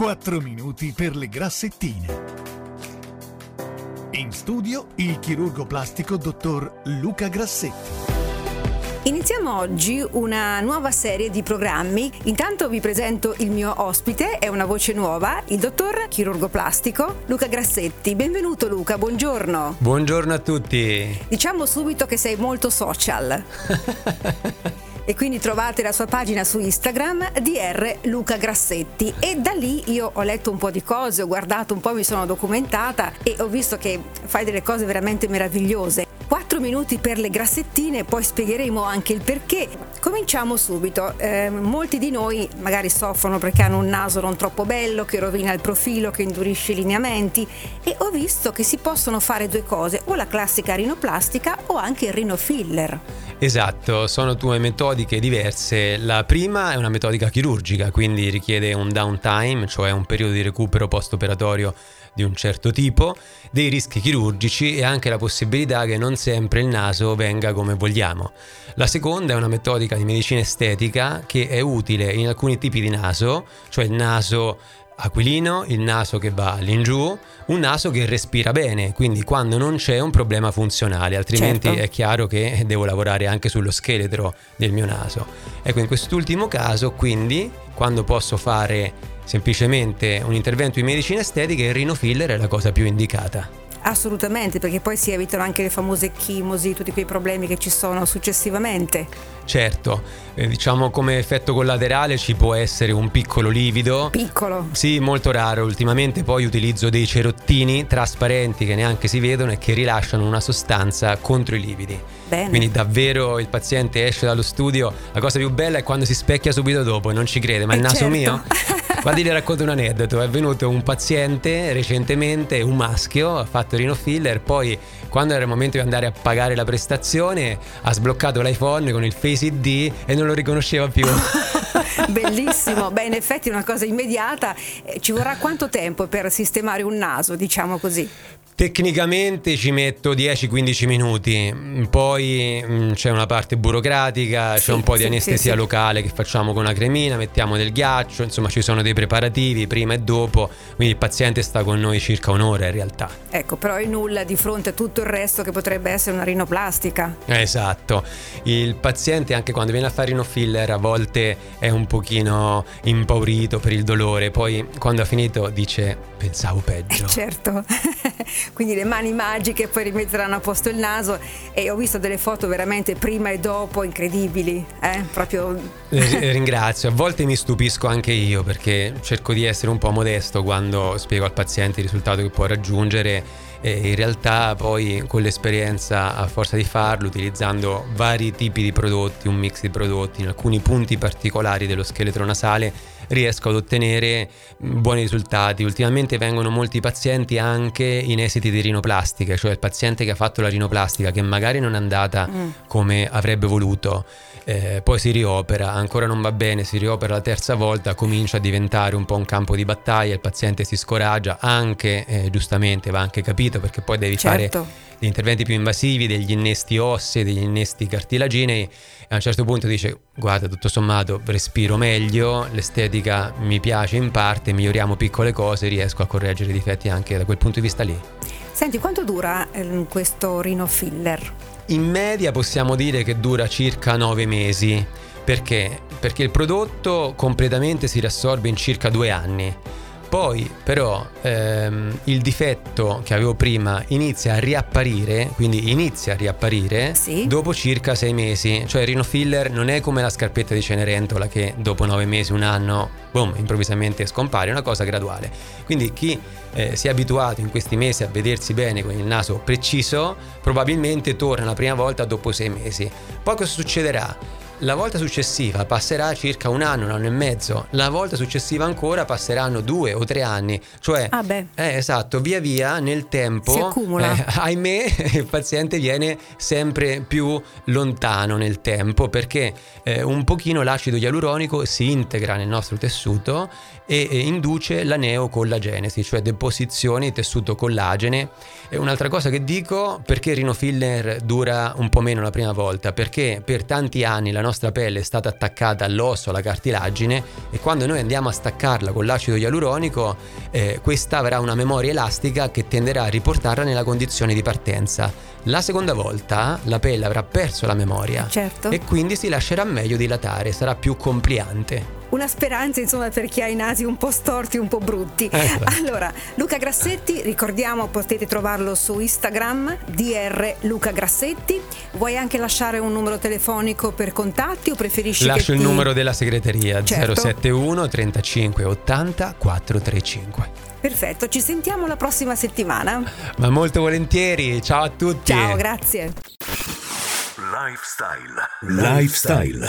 4 minuti per le grassettine. In studio il chirurgo plastico dottor Luca Grassetti. Iniziamo oggi una nuova serie di programmi. Intanto vi presento il mio ospite, è una voce nuova, il dottor chirurgo plastico Luca Grassetti. Benvenuto Luca, buongiorno. Buongiorno a tutti. Diciamo subito che sei molto social. e quindi trovate la sua pagina su Instagram DR Luca Grassetti e da lì io ho letto un po' di cose, ho guardato un po', mi sono documentata e ho visto che fai delle cose veramente meravigliose. 4 minuti per le grassettine, poi spiegheremo anche il perché. Cominciamo subito. Eh, molti di noi magari soffrono perché hanno un naso non troppo bello, che rovina il profilo, che indurisce i lineamenti e ho visto che si possono fare due cose, o la classica rinoplastica o anche il rinofiller. Esatto, sono due metodiche diverse. La prima è una metodica chirurgica, quindi richiede un downtime, cioè un periodo di recupero post-operatorio di un certo tipo, dei rischi chirurgici e anche la possibilità che non sempre il naso venga come vogliamo. La seconda è una metodica di medicina estetica che è utile in alcuni tipi di naso, cioè il naso aquilino, il naso che va all'ingiù, un naso che respira bene, quindi quando non c'è un problema funzionale, altrimenti certo. è chiaro che devo lavorare anche sullo scheletro del mio naso. Ecco, in quest'ultimo caso, quindi, quando posso fare semplicemente un intervento in medicina estetica, il rinofiller è la cosa più indicata. Assolutamente, perché poi si evitano anche le famose chimosi, tutti quei problemi che ci sono successivamente. Certo, eh, diciamo come effetto collaterale ci può essere un piccolo livido. Piccolo? Sì, molto raro. Ultimamente poi utilizzo dei cerottini trasparenti che neanche si vedono e che rilasciano una sostanza contro i lividi. Bene. Quindi davvero il paziente esce dallo studio, la cosa più bella è quando si specchia subito dopo e non ci crede, ma eh il naso certo. mio? Guardi, le racconto un aneddoto. È venuto un paziente recentemente, un maschio, ha fatto rinofiller, poi quando era il momento di andare a pagare la prestazione ha sbloccato l'iPhone con il Face ID e non lo riconosceva più. Bellissimo, beh in effetti è una cosa immediata, eh, ci vorrà quanto tempo per sistemare un naso, diciamo così? Tecnicamente ci metto 10-15 minuti, poi mh, c'è una parte burocratica, Sì, c'è un po' di sì, anestesia sì, locale che facciamo con una cremina, mettiamo del ghiaccio, insomma ci sono dei preparativi prima e dopo, quindi il paziente sta con noi circa un'ora in realtà. Ecco, però è nulla di fronte a tutto il resto che potrebbe essere una rinoplastica. Esatto, il paziente anche quando viene a fare filler a volte è un pochino impaurito per il dolore, poi quando ha finito dice pensavo peggio. Eh, certo, quindi le mani magiche poi rimetteranno a posto il naso e ho visto delle foto veramente prima e dopo incredibili, eh? proprio... Eh, Ringrazio, a volte mi stupisco anche io perché cerco di essere un po' modesto quando spiego al paziente il risultato che può raggiungere e in realtà poi con l'esperienza a forza di farlo utilizzando vari tipi di prodotti, un mix di prodotti in alcuni punti particolari dello scheletro nasale riesco ad ottenere mh, buoni risultati. Ultimamente vengono molti pazienti anche in esiti di rinoplastica, cioè il paziente che ha fatto la rinoplastica che magari non è andata Mm. come avrebbe voluto, eh, poi si riopera, ancora non va bene, si riopera la terza volta, comincia a diventare un po' un campo di battaglia, il paziente si scoraggia, anche eh, giustamente va anche capito perché poi devi fare Certo. degli interventi più invasivi, degli innesti ossei, degli innesti cartilaginei e a un certo punto dice guarda tutto sommato respiro meglio, l'estetica mi piace in parte, miglioriamo piccole cose, riesco a correggere i difetti anche da quel punto di vista lì. Senti, quanto dura ehm, questo rinofiller? In media possiamo dire che dura circa 9 mesi. Perché? Perché il prodotto completamente si riassorbe in circa due anni. Poi però ehm, il difetto che avevo prima inizia a riapparire, quindi inizia a riapparire Sì. dopo circa sei mesi. Cioè il rinofiller non è come la scarpetta di Cenerentola che dopo nove mesi, un anno, boom, improvvisamente scompare, è una cosa graduale. Quindi chi eh, si è abituato in questi mesi a vedersi bene con il naso preciso, probabilmente torna la prima volta dopo sei mesi. Poi cosa succederà? La volta successiva passerà circa un anno, un anno e mezzo, la volta successiva ancora passeranno due o tre anni, cioè Ah eh, esatto, via via nel tempo, Si accumula. eh, ahimè, il paziente viene sempre più lontano nel tempo perché eh, un pochino l'acido ialuronico si integra nel nostro tessuto e, e induce la neocollagenesi, cioè deposizione di tessuto collagene. E un'altra cosa che dico, perché il rinofiller dura un po' meno la prima volta? Perché per tanti anni la nostra pelle è stata attaccata all'osso, alla cartilagine e quando noi andiamo a staccarla con l'acido ialuronico, eh, questa avrà una memoria elastica che tenderà a riportarla nella condizione di partenza. La seconda volta la pelle avrà perso la memoria certo. e quindi si lascerà meglio dilatare, sarà più compliante una speranza insomma per chi ha i nasi un po' storti, un po' brutti. Ecco. Allora, Luca Grassetti, ricordiamo potete trovarlo su Instagram, DR Luca Grassetti. Vuoi anche lasciare un numero telefonico per contatti o preferisci Lascio che il ti... numero della segreteria Certo. 071 35 80 435. Perfetto, ci sentiamo la prossima settimana. Ma molto volentieri, ciao a tutti. Ciao, grazie. Lifestyle. Lifestyle.